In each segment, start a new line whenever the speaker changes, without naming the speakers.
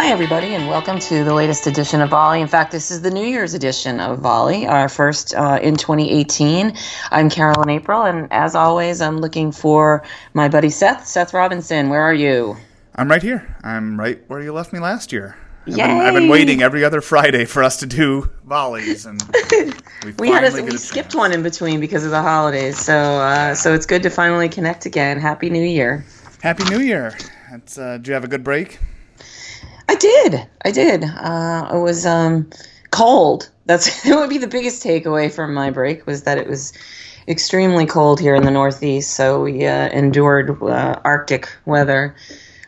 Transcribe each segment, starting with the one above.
Hi, everybody, and welcome to the latest edition of Volley. In fact, this is the New Year's edition of Volley, our first uh, in 2018. I'm Carolyn April, and as always, I'm looking for my buddy Seth. Seth Robinson, where are you?
I'm right here. I'm right where you left me last year. I've
Yay!
been, I've been waiting every other Friday for us to do volleys, and we,
We had a, we
a
skipped one in between because of the holidays, so uh, so it's good to finally connect again. Happy New Year!
Happy New Year! It's, uh, did you have a good break?
I did. I did. Uh, it was um, cold. That's that would be the biggest takeaway from my break was that it was extremely cold here in the Northeast. So we uh, endured uh, Arctic weather,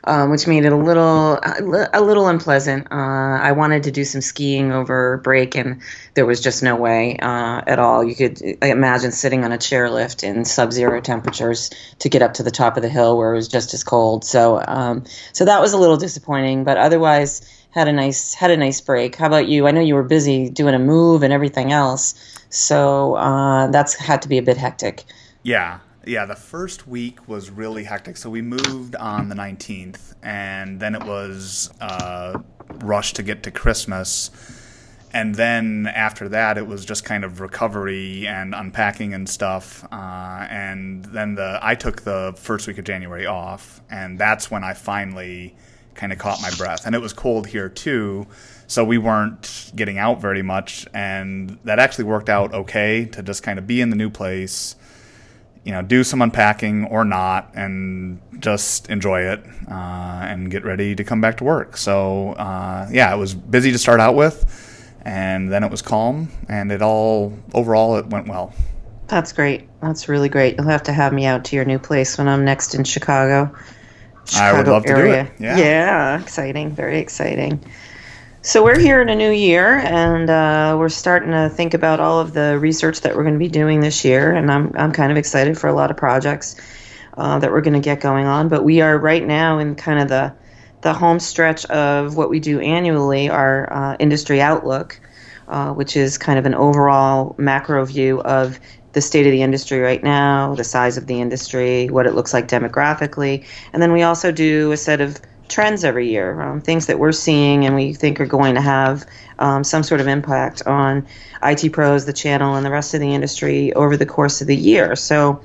um, which made it a little a little unpleasant. Uh, I wanted to do some skiing over break, and there was just no way uh, at all. You could imagine sitting on a chairlift in sub-zero temperatures to get up to the top of the hill where it was just as cold. So um, so that was a little disappointing, but otherwise had a nice had a nice break. How about you? I know you were busy doing a move and everything else, so uh, that's had to be a bit hectic.
Yeah, yeah. The first week was really hectic. So we moved on the 19th, and then it was uh, rush to get to Christmas. And then after that, it was just kind of recovery and unpacking and stuff. Uh, and then the I took the first week of January off, and that's when I finally kind of caught my breath. And it was cold here too, so we weren't getting out very much. And that actually worked out okay to just kind of be in the new place, you know, do some unpacking or not, and just enjoy it uh, and get ready to come back to work. So uh, yeah, it was busy to start out with, and then it was calm, and it all overall it went well.
That's great. That's really great. You'll have to have me out to your new place when I'm next in Chicago.
I would
Chicago
area. to do it. Yeah.
yeah, exciting. Very exciting. So we're here in a new year, and uh, we're starting to think about all of the research that we're going to be doing this year. And I'm I'm kind of excited for a lot of projects uh, that we're going to get going on. But we are right now in kind of the the home stretch of what we do annually, our uh, industry outlook, uh, which is kind of an overall macro view of the state of the industry right now, the size of the industry, what it looks like demographically, and then we also do a set of trends every year, um, things that we're seeing and we think are going to have um, some sort of impact on IT pros, the channel, and the rest of the industry over the course of the year. So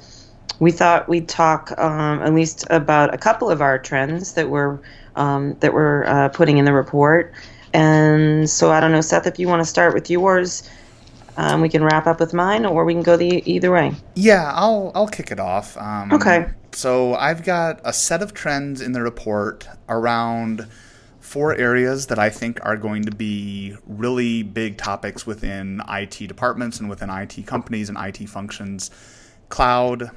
we thought we'd talk um, at least about a couple of our trends that we're um, that we're uh, putting in the report. And so I don't know, Seth, if you want to start with yours, um, we can wrap up with mine, or we can go the either way.
Yeah, I'll I'll kick it off. Um,
Okay.
So I've got a set of trends in the report around four areas that I think are going to be really big topics within IT departments and within IT companies and IT functions: cloud,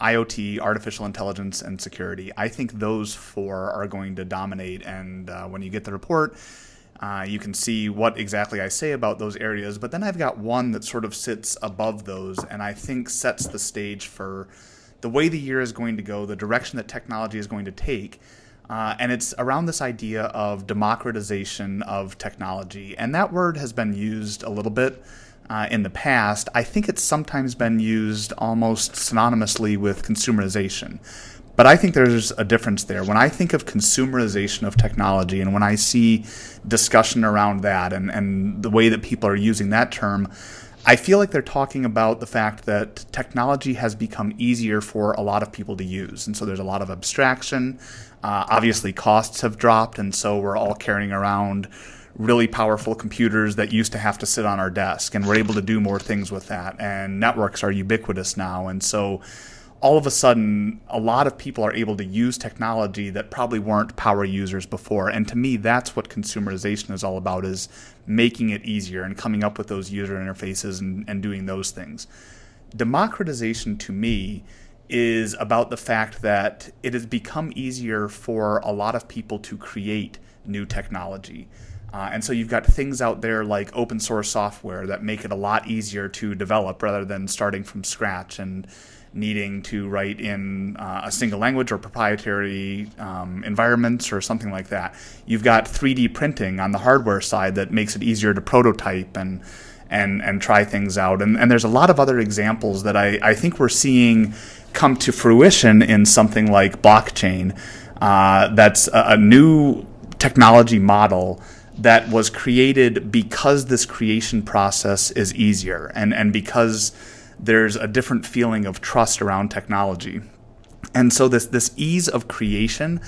IoT, artificial intelligence, and security. I think those four are going to dominate. And uh, when you get the report, uh, you can see what exactly I say about those areas. But then I've got one that sort of sits above those, and I think sets the stage for the way the year is going to go, the direction that technology is going to take. Uh, and it's around this idea of democratization of technology. And that word has been used a little bit uh, in the past. I think it's sometimes been used almost synonymously with consumerization. But I think there's a difference there. When I think of consumerization of technology and when I see discussion around that and, and the way that people are using that term, I feel like they're talking about the fact that technology has become easier for a lot of people to use. And so there's a lot of abstraction. Uh, obviously, costs have dropped, and so we're all carrying around really powerful computers that used to have to sit on our desk, and we're able to do more things with that. And networks are ubiquitous now. And so all of a sudden, a lot of people are able to use technology that probably weren't power users before. And to me, that's what consumerization is all about: is making it easier and coming up with those user interfaces and, and doing those things. Democratization, to me, is about the fact that it has become easier for a lot of people to create new technology. Uh, and so you've got things out there like open source software that make it a lot easier to develop rather than starting from scratch and needing to write in uh, a single language or proprietary um, environments or something like that. You've got 3D printing on the hardware side that makes it easier to prototype and and and try things out. And, and there's a lot of other examples that I, I think we're seeing come to fruition in something like blockchain. Uh, that's a, a new technology model that was created because this creation process is easier and, and because there's a different feeling of trust around technology. And so this this ease of creation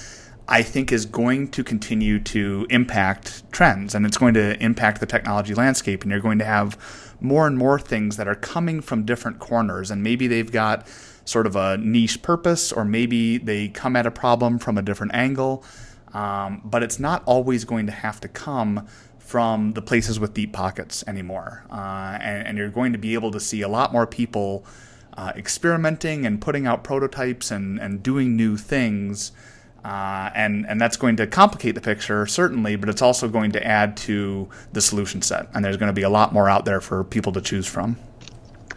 I think is going to continue to impact trends and it's going to impact the technology landscape. And you're going to have more and more things that are coming from different corners. And maybe they've got sort of a niche purpose, or maybe they come at a problem from a different angle. Um, but it's not always going to have to come from the places with deep pockets anymore. Uh, and, and, you're going to be able to see a lot more people uh, experimenting and putting out prototypes and, and doing new things uh, and and that's going to complicate the picture certainly, but it's also going to add to the solution set, and there's going to be a lot more out there for people to choose from.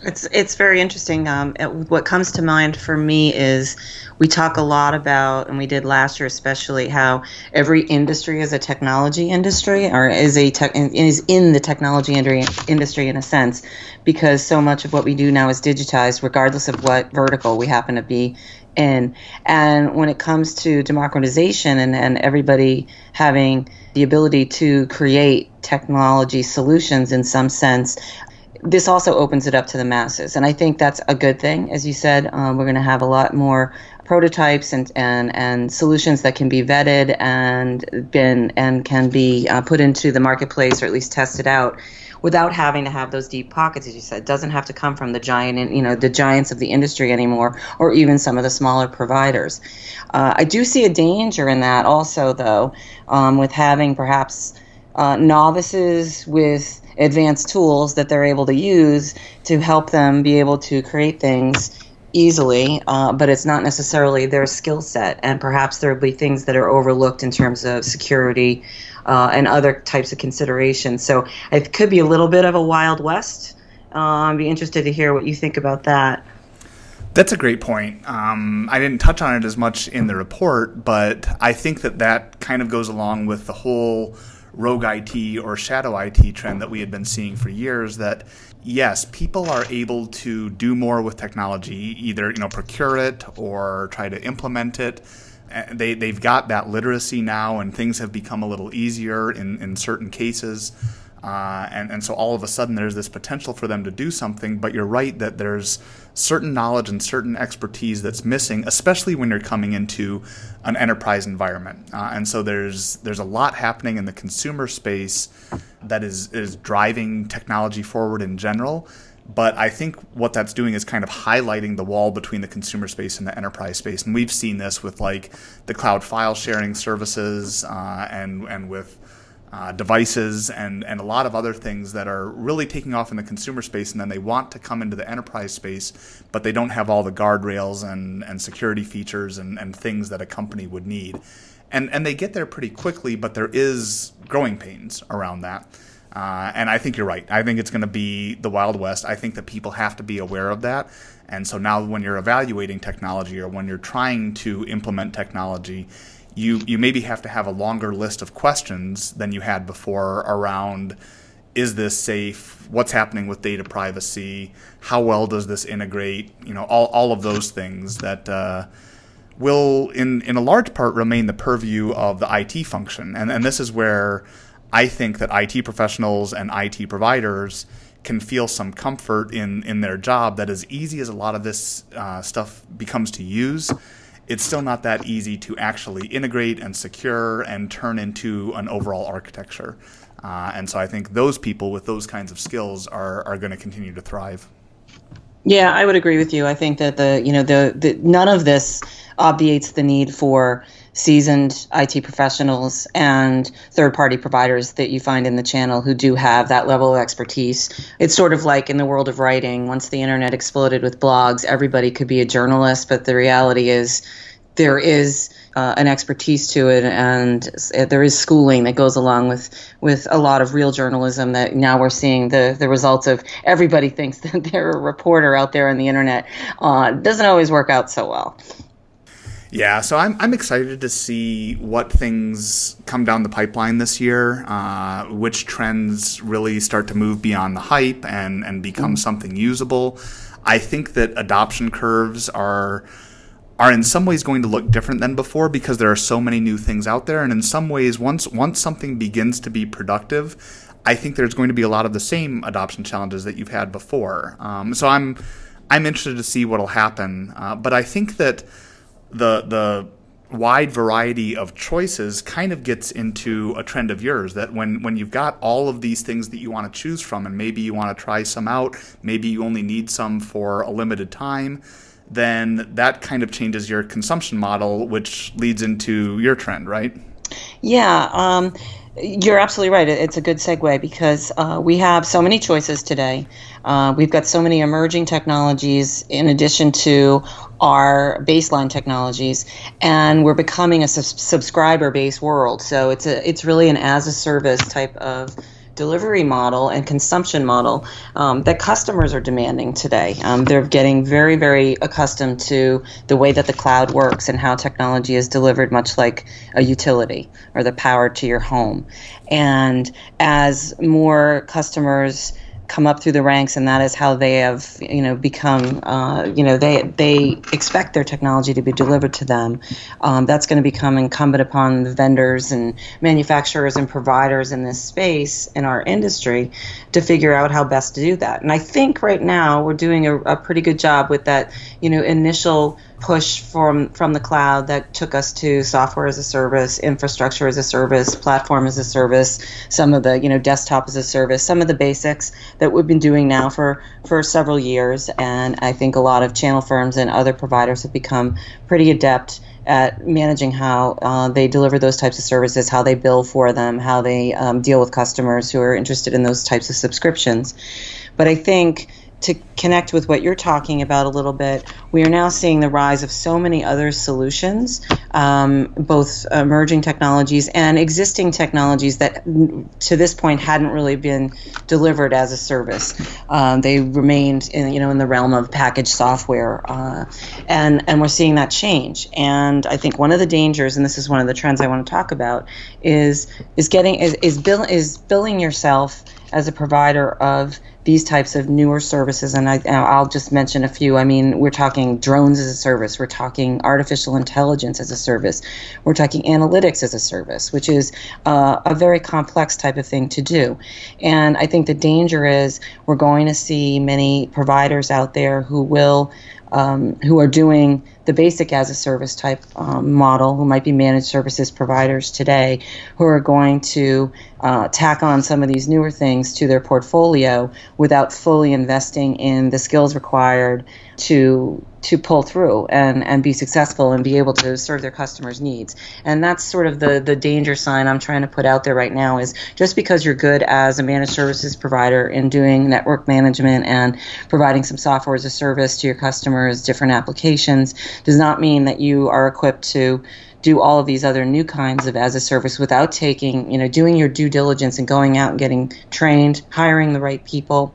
It's it's very interesting. Um, it, what comes to mind for me is we talk a lot about, and we did last year especially, how every industry is a technology industry or is a tech, is in the technology industry in a sense, because so much of what we do now is digitized, regardless of what vertical we happen to be in. And when it comes to democratization and, and everybody having the ability to create technology solutions in some sense, this also opens it up to the masses. And I think that's a good thing. As you said, um, we're going to have a lot more prototypes and, and, and solutions that can be vetted and been and can be uh, put into the marketplace or at least tested out without having to have those deep pockets, as you said. It doesn't have to come from the giant, you know, the giants of the industry anymore, or even some of the smaller providers. Uh, I do see a danger in that also, though, um, with having perhaps uh, novices with advanced tools that they're able to use to help them be able to create things easily, uh, but it's not necessarily their skill set. And perhaps there will be things that are overlooked in terms of security uh, and other types of considerations. So it could be a little bit of a wild west. Uh, I'd be interested to hear what you think about that.
That's a great point. Um, I didn't touch on it as much in the report, but I think that that kind of goes along with the whole rogue IT or shadow IT trend that we had been seeing for years that yes, people are able to do more with technology, either you know procure it or try to implement it. They they've got that literacy now, and things have become a little easier in in certain cases. Uh, and, and so all of a sudden there's this potential for them to do something, but you're right that there's certain knowledge and certain expertise that's missing, especially when you're coming into an enterprise environment. Uh, and so there's there's a lot happening in the consumer space that is is driving technology forward in general. But I think what that's doing is kind of highlighting the wall between the consumer space and the enterprise space. And we've seen this with like the cloud file sharing services uh, and and with uh, devices and, and a lot of other things that are really taking off in the consumer space, and then they want to come into the enterprise space, but they don't have all the guardrails and, and security features and, and things that a company would need. And, and they get there pretty quickly, but there is growing pains around that. Uh, and I think you're right. I think it's going to be the Wild West. I think that people have to be aware of that. And so now, when you're evaluating technology or when you're trying to implement technology, you you maybe have to have a longer list of questions than you had before around is this safe? What's happening with data privacy? How well does this integrate? You know all, all of those things that uh, will in in a large part remain the purview of the IT function. And and this is where I think that IT professionals and IT providers can feel some comfort in in their job that as easy as a lot of this uh, stuff becomes to use it's still not that easy to actually integrate and secure and turn into an overall architecture. Uh, and so I think those people with those kinds of skills are, are going to continue to thrive.
Yeah, I would agree with you. I think that the you know the, the none of this obviates the need for seasoned IT professionals and third party providers that you find in the channel who do have that level of expertise. It's sort of like in the world of writing, once the internet exploded with blogs, everybody could be a journalist, but the reality is there is uh, an expertise to it, and there is schooling that goes along with with a lot of real journalism. That now we're seeing the the results of. Everybody thinks that they're a reporter out there on the internet. Uh, doesn't always work out so well.
Yeah, so I'm I'm excited to see what things come down the pipeline this year, uh, which trends really start to move beyond the hype and and become something usable. I think that adoption curves are are in some ways going to look different than before because there are so many new things out there and in some ways once once something begins to be productive I think there's going to be a lot of the same adoption challenges that you've had before. Um, so I'm I'm interested to see what'll happen. Uh, but I think that the the wide variety of choices kind of gets into a trend of yours that when when you've got all of these things that you want to choose from and maybe you want to try some out maybe you only need some for a limited time then that kind of changes your consumption model which leads into your trend right
yeah um, you're absolutely right. It's a good segue because uh, we have so many choices today. Uh, we've got so many emerging technologies in addition to our baseline technologies, and we're becoming a subscriber-based world. So it's a it's really an as-a-service type of delivery model and consumption model um, that customers are demanding today. Um, they're getting very, very accustomed to the way that the cloud works and how technology is delivered, much like a utility or the power to your home. And as more customers come up through the ranks, and that is how they have, you know, become, uh, you know, they they expect their technology to be delivered to them. Um, that's going to become incumbent upon the vendors and manufacturers and providers in this space in our industry to figure out how best to do that. And I think right now we're doing a, a pretty good job with that, you know, initial push from from the cloud that took us to software as a service, infrastructure as a service, platform as a service, some of the you know desktop as a service, some of the basics that we've been doing now for for several years, and I think a lot of channel firms and other providers have become pretty adept at managing how uh, they deliver those types of services, how they bill for them, how they um, deal with customers who are interested in those types of subscriptions. But I think to connect with what you're talking about a little bit, we are now seeing the rise of so many other solutions, um, both emerging technologies and existing technologies that to this point hadn't really been delivered as a service. Um, they remained in, you know, in the realm of packaged software, uh, and and we're seeing that change. And I think one of the dangers, and this is one of the trends I want to talk about, is is getting is is, bill, is billing yourself as a provider of these types of newer services, and I, will just mention a few. I mean, we're talking drones as a service, we're talking artificial intelligence as a service, we're talking analytics as a service, which is uh, a very complex type of thing to do. And I think the danger is we're going to see many providers out there who will um, who are doing the basic as a service type um, model, who might be managed services providers today, who are going to uh, tack on some of these newer things to their portfolio without fully investing in the skills required to to pull through and, and be successful and be able to serve their customers' needs. And that's sort of the, the danger sign I'm trying to put out there right now is just because you're good as a managed services provider in doing network management and providing some software as a service to your customers, different applications, does not mean that you are equipped to do all of these other new kinds of as a service without taking, you know, doing your due diligence and going out and getting trained, hiring the right people,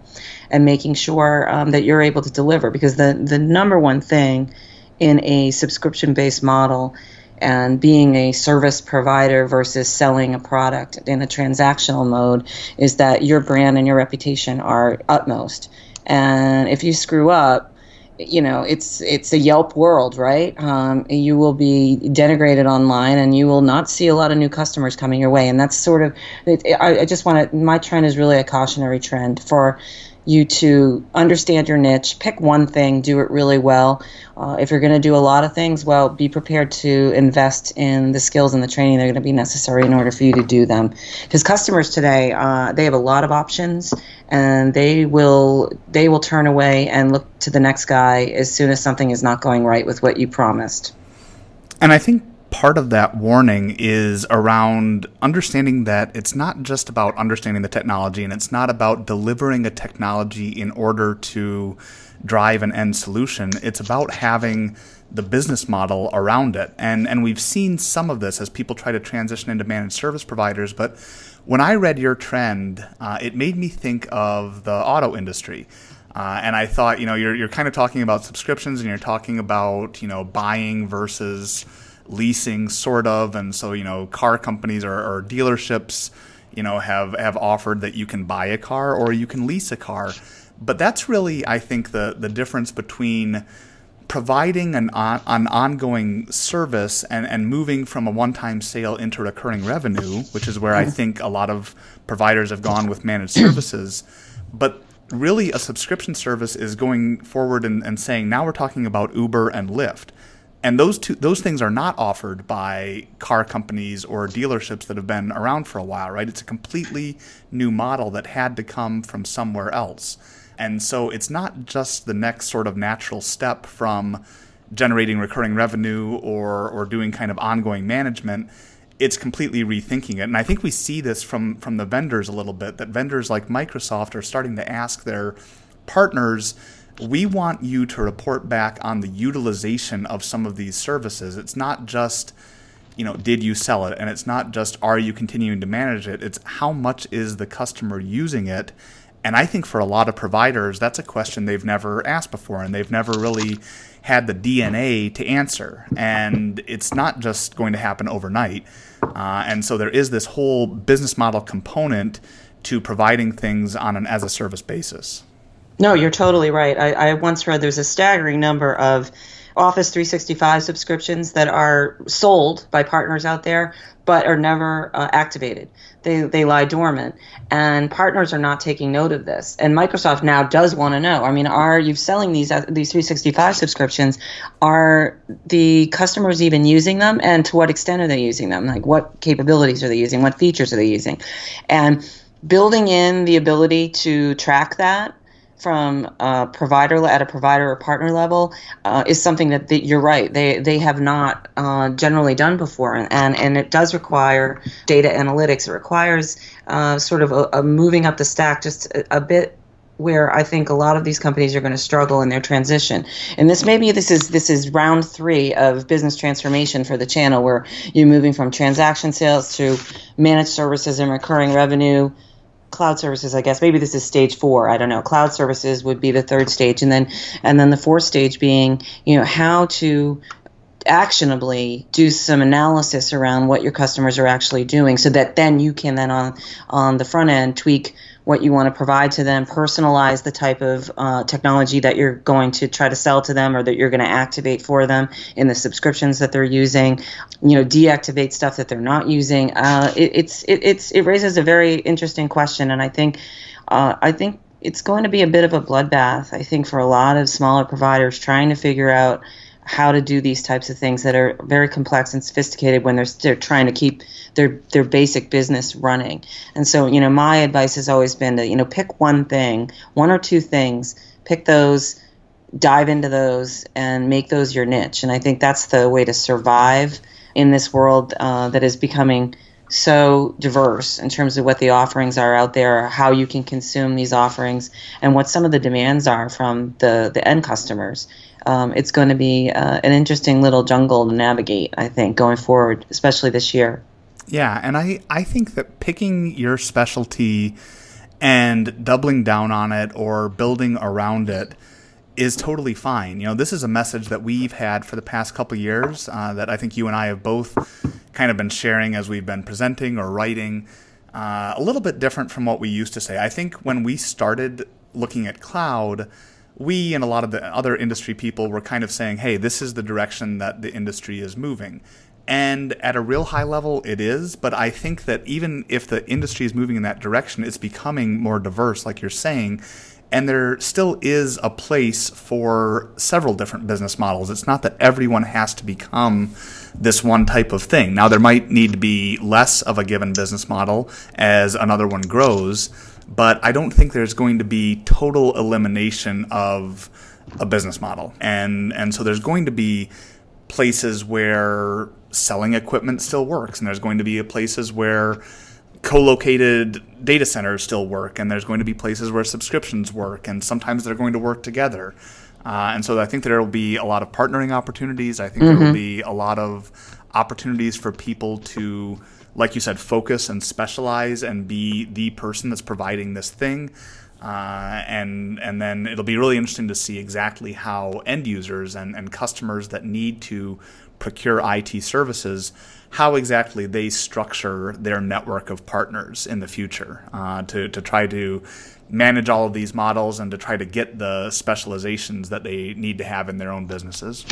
and making sure um, that you're able to deliver. Because the the number one thing in a subscription based model and being a service provider versus selling a product in a transactional mode is that your brand and your reputation are utmost. And if you screw up, you know it's it's a Yelp world, right? Um, you will be denigrated online, and you will not see a lot of new customers coming your way. And that's sort of it, I, I just want to. My trend is really a cautionary trend for you to understand your niche, pick one thing, do it really well. Uh, if you're going to do a lot of things, well, be prepared to invest in the skills and the training that are going to be necessary in order for you to do them. Because customers today, uh, they have a lot of options, and they will they will turn away and look to the next guy as soon as something is not going right with what you promised.
And I think part of that warning is around understanding that it's not just about understanding the technology and it's not about delivering a technology in order to drive an end solution. It's about having the business model around it. And and we've seen some of this as people try to transition into managed service providers, but when I read your trend, uh, it made me think of the auto industry. Uh, and I thought, you know, you're, you're kind of talking about subscriptions and you're talking about, you know, buying versus leasing, sort of, and so you know, car companies or, or dealerships, you know, have have offered that you can buy a car or you can lease a car, but that's really, I think, the the difference between providing an, on, an ongoing service and, and moving from a one time sale into recurring revenue, which is where I mm-hmm. think a lot of providers have gone with managed services. But really, a subscription service is going forward and, and saying now we're talking about Uber and Lyft. And those two those things are not offered by car companies or dealerships that have been around for a while, right? It's a completely new model that had to come from somewhere else. And so it's not just the next sort of natural step from generating recurring revenue or or doing kind of ongoing management it's completely rethinking it and i think we see this from from the vendors a little bit that vendors like microsoft are starting to ask their partners we want you to report back on the utilization of some of these services it's not just you know did you sell it and it's not just are you continuing to manage it it's how much is the customer using it and I think for a lot of providers, that's a question they've never asked before, and they've never really had the DNA to answer. And it's not just going to happen overnight. Uh, and so there is this whole business model component to providing things on an as a service basis.
No, you're totally right. I, I once read there's a staggering number of Office 365 subscriptions that are sold by partners out there, but are never uh, activated. They, they lie dormant, and partners are not taking note of this. And Microsoft now does want to know. I mean, are you selling these uh, these 365 subscriptions? Are the customers even using them, and to what extent are they using them? Like, what capabilities are they using? What features are they using? And building in the ability to track that from a provider at a provider or partner level uh, is something that the, you're right they they have not uh, generally done before and and it does require data analytics it requires uh, sort of a, a, moving up the stack just a, a, bit where I think a lot of these companies are going to struggle in their transition. And this maybe this is this is round 3 of business transformation for the channel where you're moving from transaction sales to managed services and recurring revenue cloud services i guess. Maybe this is stage four. I don't know. Cloud services would be the third stage. And then and then the fourth stage being you know how to actionably do some analysis around what your customers are actually doing so that then you can then on on the front end tweak what you want to provide to them, personalize the type of uh, technology that you're going to try to sell to them or that you're going to activate for them in the subscriptions that they're using, you know, deactivate stuff that they're not using. Uh, it, it's it, it's it raises a very interesting question, and I think uh, I think it's going to be a bit of a bloodbath. I think for a lot of smaller providers trying to figure out how to do these types of things that are very complex and sophisticated when they're, they're trying to keep their their basic business running. And so, you know, my advice has always been to, you know, pick one thing, one or two things, pick those, dive into those and make those your niche. And I think that's the way to survive in this world uh, that is becoming so diverse in terms of what the offerings are out there, how you can consume these offerings, and what some of the demands are from the, the end customers um, it's going to be uh, an interesting little jungle to navigate, I think, going forward, especially this year.
Yeah, and I, I think that picking your specialty and doubling down on it or building around it is totally fine. You know, this is a message that we've had for the past couple years uh, that I think you and I have both kind of been sharing as we've been presenting or writing. Uh, a little bit different from what we used to say. I think when we started looking at cloud, we and a lot of the other industry people were kind of saying, hey, this is the direction that the industry is moving. And at a real high level, it is. But I think that even if the industry is moving in that direction, it's becoming more diverse, like you're saying. And there still is a place for several different business models. It's not that everyone has to become this one type of thing. Now, there might need to be less of a given business model as another one grows but I don't think there's going to be total elimination of a business model. And and so there's going to be places where selling equipment still works and there's going to be places where co-located data centers still work and there's going to be places where subscriptions work and sometimes they're going to work together. Uh, and so I think there will be a lot of partnering opportunities. I think mm-hmm. there will mm-hmm. be a lot of opportunities for people to like you said, focus and specialize and be the person that's providing this thing. Uh, and and then it'll be really interesting to see exactly how end users and, and customers that need to procure IT services, how exactly they structure their network of partners in the future uh, to, to try to manage all of these models and to try to get the specializations that they need to have in their own businesses.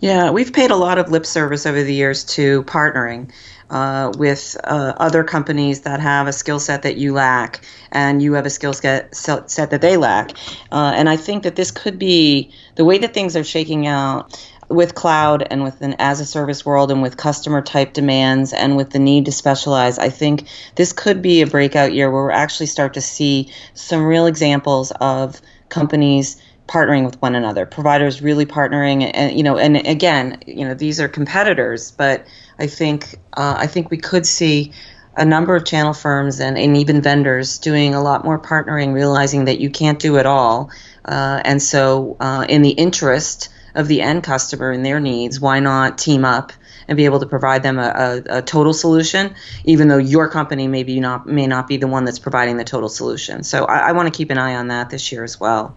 Yeah, we've paid a lot of lip service over the years to partnering uh, with uh, other companies that have a skill set that you lack, and you have a skill set that they lack. Uh, and I think that this could be the way that things are shaking out with cloud and with an as a service world and with customer type demands and with the need to specialize, I think this could be a breakout year where we'll actually start to see some real examples of companies partnering with one another, providers really partnering, and you know, and again, you know, these are competitors, but I think uh, I think we could see a number of channel firms and, and even vendors doing a lot more partnering, realizing that you can't do it all, uh, and so uh, in the interest of the end customer and their needs, why not team up and be able to provide them a, a, a, total solution, even though your company maybe not may not be the one that's providing the total solution. So I, I want to keep an eye on that this year as well.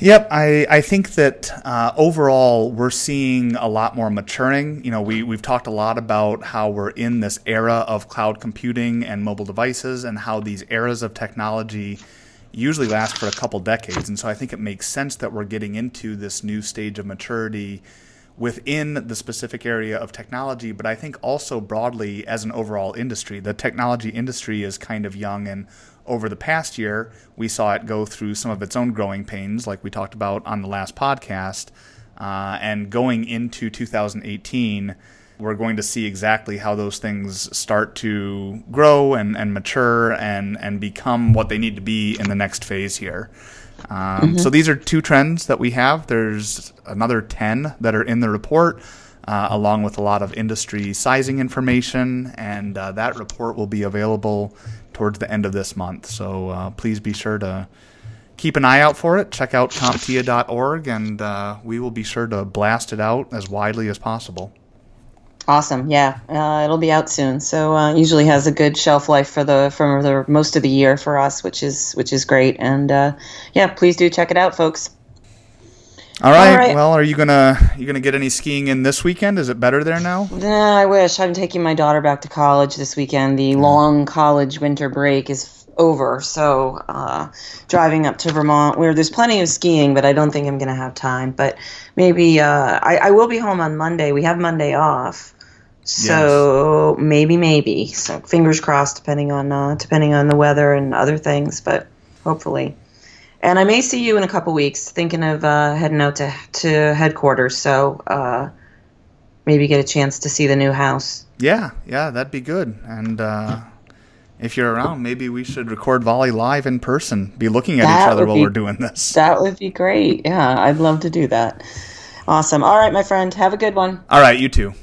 Yep, I, I think that uh, overall we're seeing a lot more maturing. You know, we, we've talked a lot about how we're in this era of cloud computing and mobile devices and how these eras of technology usually last for a couple decades. And so I think it makes sense that we're getting into this new stage of maturity within the specific area of technology, but I think also broadly as an overall industry. The technology industry is kind of young, and over the past year, we saw it go through some of its own growing pains, like we talked about on the last podcast. Uh, and going into 2018, we're going to see exactly how those things start to grow and, and mature and, and become what they need to be in the next phase here. Um, mm-hmm. So these are two trends that we have. There's another 10 that are in the report, uh, along with a lot of industry sizing information, and uh, that report will be available towards the end of this month. So uh, please be sure to keep an eye out for it. Check out comptia.org, and uh, we will be sure to blast it out as widely as possible.
Awesome. Yeah, uh, it'll be out soon. So uh, usually has a good shelf life for the for the most of the year for us, which is which is great. And uh, yeah, please do check it out, folks.
All right. All right. Well, are you gonna you gonna get any skiing in this weekend? Is it better there now?
Nah, I wish. I'm taking my daughter back to college this weekend. The long college winter break is over, so uh, driving up to Vermont, where there's plenty of skiing, but I don't think I'm gonna have time. But maybe uh, I, I will be home on Monday. We have Monday off. So yes. maybe, maybe. So fingers crossed, depending on uh, depending on the weather and other things, but hopefully. And I may see you in a couple weeks. Thinking of uh, heading out to to headquarters, so uh, maybe get a chance to see the new house.
Yeah, yeah, that'd be good. And uh, if you're around, maybe we should record volley live in person. Be looking at that each other while be, we're doing this.
That would be great. Yeah, I'd love to do that. Awesome. All right, my friend. Have a good one.
All right, you too.